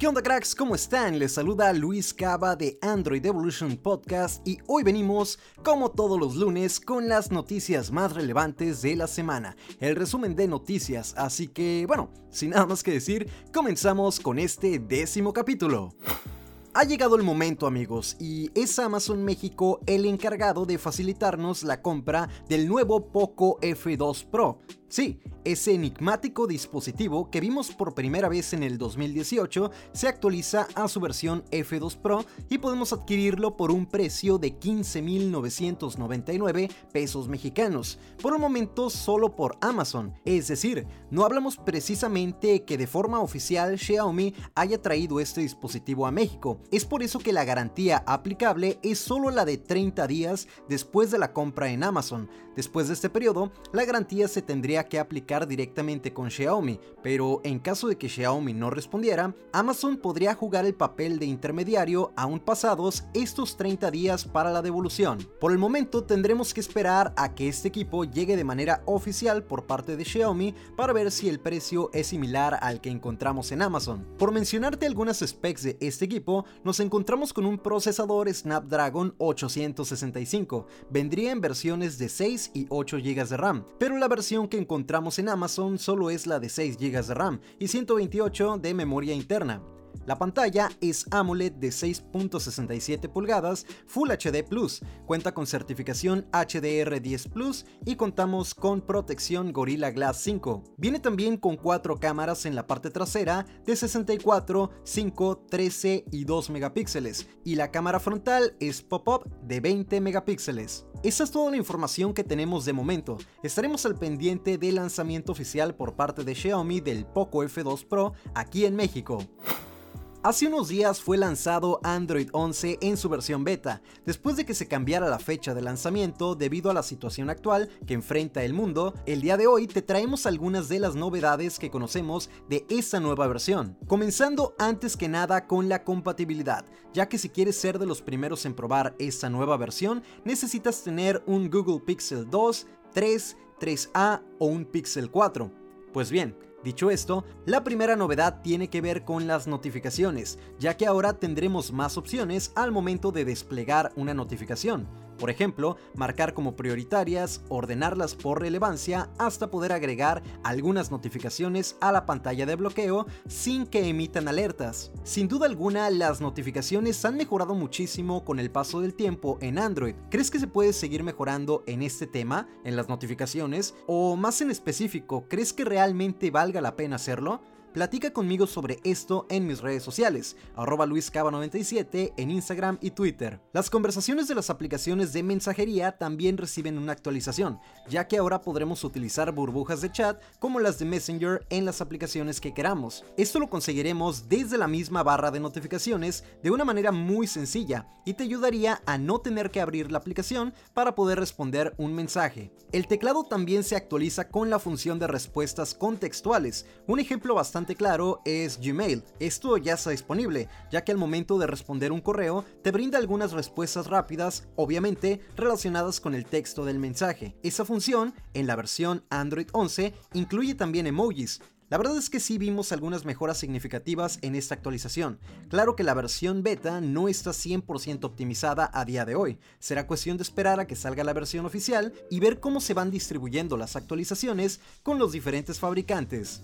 ¿Qué onda cracks? ¿Cómo están? Les saluda Luis Cava de Android Evolution Podcast y hoy venimos, como todos los lunes, con las noticias más relevantes de la semana, el resumen de noticias, así que bueno, sin nada más que decir, comenzamos con este décimo capítulo. Ha llegado el momento amigos y es Amazon México el encargado de facilitarnos la compra del nuevo Poco F2 Pro. Sí, ese enigmático dispositivo que vimos por primera vez en el 2018 se actualiza a su versión F2 Pro y podemos adquirirlo por un precio de 15.999 pesos mexicanos, por un momento solo por Amazon, es decir, no hablamos precisamente que de forma oficial Xiaomi haya traído este dispositivo a México, es por eso que la garantía aplicable es solo la de 30 días después de la compra en Amazon, después de este periodo la garantía se tendría que aplicar directamente con Xiaomi, pero en caso de que Xiaomi no respondiera, Amazon podría jugar el papel de intermediario aún pasados estos 30 días para la devolución. Por el momento tendremos que esperar a que este equipo llegue de manera oficial por parte de Xiaomi para ver si el precio es similar al que encontramos en Amazon. Por mencionarte algunas specs de este equipo, nos encontramos con un procesador Snapdragon 865, vendría en versiones de 6 y 8 GB de RAM, pero la versión que encontramos en Amazon solo es la de 6 GB de RAM y 128 de memoria interna. La pantalla es AMOLED de 6.67 pulgadas Full HD Plus, cuenta con certificación HDR10 Plus y contamos con protección Gorilla Glass 5. Viene también con cuatro cámaras en la parte trasera de 64, 5, 13 y 2 megapíxeles y la cámara frontal es pop-up de 20 megapíxeles. Esa es toda la información que tenemos de momento. Estaremos al pendiente del lanzamiento oficial por parte de Xiaomi del Poco F2 Pro aquí en México. Hace unos días fue lanzado Android 11 en su versión beta, después de que se cambiara la fecha de lanzamiento debido a la situación actual que enfrenta el mundo, el día de hoy te traemos algunas de las novedades que conocemos de esa nueva versión. Comenzando antes que nada con la compatibilidad, ya que si quieres ser de los primeros en probar esta nueva versión, necesitas tener un Google Pixel 2, 3, 3A o un Pixel 4. Pues bien, Dicho esto, la primera novedad tiene que ver con las notificaciones, ya que ahora tendremos más opciones al momento de desplegar una notificación. Por ejemplo, marcar como prioritarias, ordenarlas por relevancia, hasta poder agregar algunas notificaciones a la pantalla de bloqueo sin que emitan alertas. Sin duda alguna, las notificaciones han mejorado muchísimo con el paso del tiempo en Android. ¿Crees que se puede seguir mejorando en este tema, en las notificaciones? O más en específico, ¿crees que realmente valga la pena hacerlo? Platica conmigo sobre esto en mis redes sociales, arroba luiscaba97 en Instagram y Twitter. Las conversaciones de las aplicaciones de mensajería también reciben una actualización, ya que ahora podremos utilizar burbujas de chat como las de Messenger en las aplicaciones que queramos. Esto lo conseguiremos desde la misma barra de notificaciones de una manera muy sencilla y te ayudaría a no tener que abrir la aplicación para poder responder un mensaje. El teclado también se actualiza con la función de respuestas contextuales, un ejemplo bastante claro es Gmail. Esto ya está disponible, ya que al momento de responder un correo te brinda algunas respuestas rápidas, obviamente relacionadas con el texto del mensaje. Esa función, en la versión Android 11, incluye también emojis, la verdad es que sí vimos algunas mejoras significativas en esta actualización. Claro que la versión beta no está 100% optimizada a día de hoy. Será cuestión de esperar a que salga la versión oficial y ver cómo se van distribuyendo las actualizaciones con los diferentes fabricantes.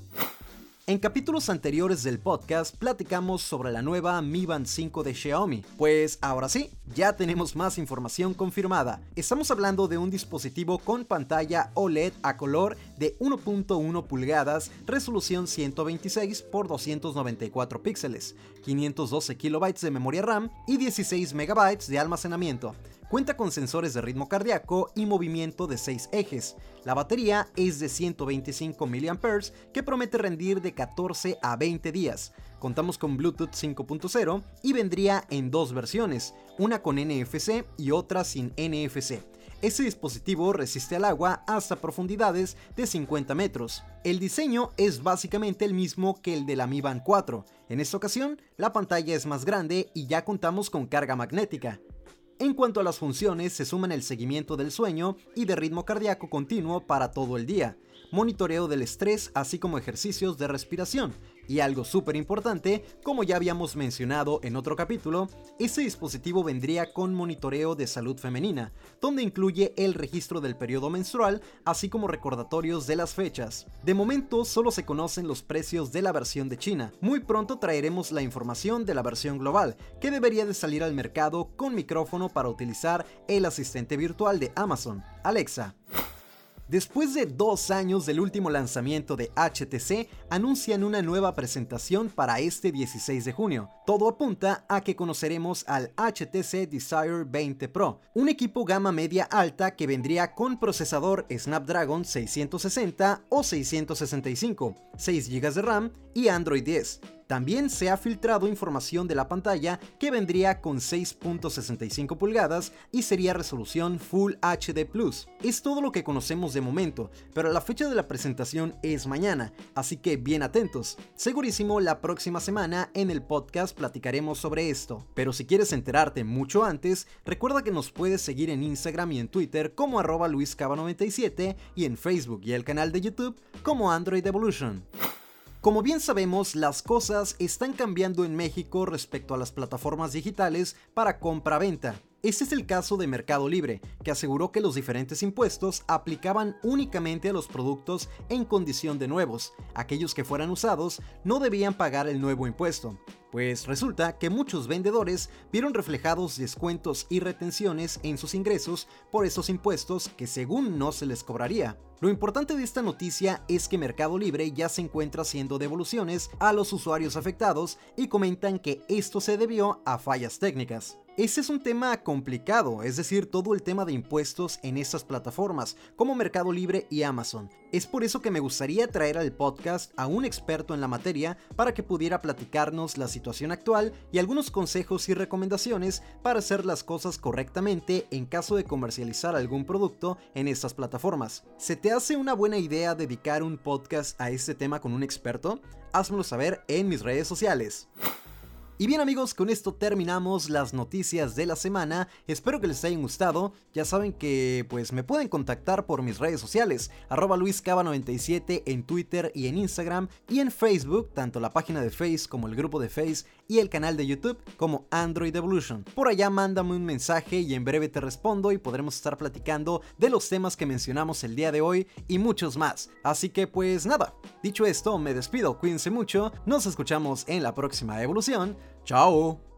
En capítulos anteriores del podcast platicamos sobre la nueva Mi Band 5 de Xiaomi, pues ahora sí, ya tenemos más información confirmada. Estamos hablando de un dispositivo con pantalla OLED a color de 1.1 pulgadas, resolución 126 x 294 píxeles, 512 KB de memoria RAM y 16 MB de almacenamiento. Cuenta con sensores de ritmo cardíaco y movimiento de 6 ejes. La batería es de 125 mAh que promete rendir de 14 a 20 días. Contamos con Bluetooth 5.0 y vendría en dos versiones, una con NFC y otra sin NFC. Este dispositivo resiste al agua hasta profundidades de 50 metros. El diseño es básicamente el mismo que el de la Mi Band 4. En esta ocasión, la pantalla es más grande y ya contamos con carga magnética. En cuanto a las funciones, se suman el seguimiento del sueño y de ritmo cardíaco continuo para todo el día. Monitoreo del estrés, así como ejercicios de respiración. Y algo súper importante, como ya habíamos mencionado en otro capítulo, este dispositivo vendría con monitoreo de salud femenina, donde incluye el registro del periodo menstrual, así como recordatorios de las fechas. De momento solo se conocen los precios de la versión de China. Muy pronto traeremos la información de la versión global, que debería de salir al mercado con micrófono para utilizar el asistente virtual de Amazon, Alexa. Después de dos años del último lanzamiento de HTC, anuncian una nueva presentación para este 16 de junio. Todo apunta a que conoceremos al HTC Desire 20 Pro, un equipo gama media alta que vendría con procesador Snapdragon 660 o 665, 6 GB de RAM y Android 10. También se ha filtrado información de la pantalla que vendría con 6.65 pulgadas y sería resolución Full HD Plus. Es todo lo que conocemos de momento, pero la fecha de la presentación es mañana, así que bien atentos. Segurísimo la próxima semana en el podcast platicaremos sobre esto. Pero si quieres enterarte mucho antes, recuerda que nos puedes seguir en Instagram y en Twitter como arroba luiscaba97 y en Facebook y el canal de YouTube como Android Evolution. Como bien sabemos, las cosas están cambiando en México respecto a las plataformas digitales para compra-venta. Este es el caso de Mercado Libre, que aseguró que los diferentes impuestos aplicaban únicamente a los productos en condición de nuevos. Aquellos que fueran usados no debían pagar el nuevo impuesto. Pues resulta que muchos vendedores vieron reflejados descuentos y retenciones en sus ingresos por esos impuestos que según no se les cobraría. Lo importante de esta noticia es que Mercado Libre ya se encuentra haciendo devoluciones a los usuarios afectados y comentan que esto se debió a fallas técnicas. Ese es un tema complicado, es decir, todo el tema de impuestos en estas plataformas, como Mercado Libre y Amazon. Es por eso que me gustaría traer al podcast a un experto en la materia para que pudiera platicarnos la situación actual y algunos consejos y recomendaciones para hacer las cosas correctamente en caso de comercializar algún producto en estas plataformas. ¿Se te hace una buena idea dedicar un podcast a este tema con un experto? Házmelo saber en mis redes sociales. Y bien amigos, con esto terminamos las noticias de la semana. Espero que les hayan gustado. Ya saben que pues me pueden contactar por mis redes sociales, arroba luiscaba97 en Twitter y en Instagram y en Facebook, tanto la página de Face como el grupo de Face y el canal de YouTube como Android Evolution. Por allá mándame un mensaje y en breve te respondo y podremos estar platicando de los temas que mencionamos el día de hoy y muchos más. Así que pues nada, dicho esto, me despido, cuídense mucho, nos escuchamos en la próxima evolución. Chao.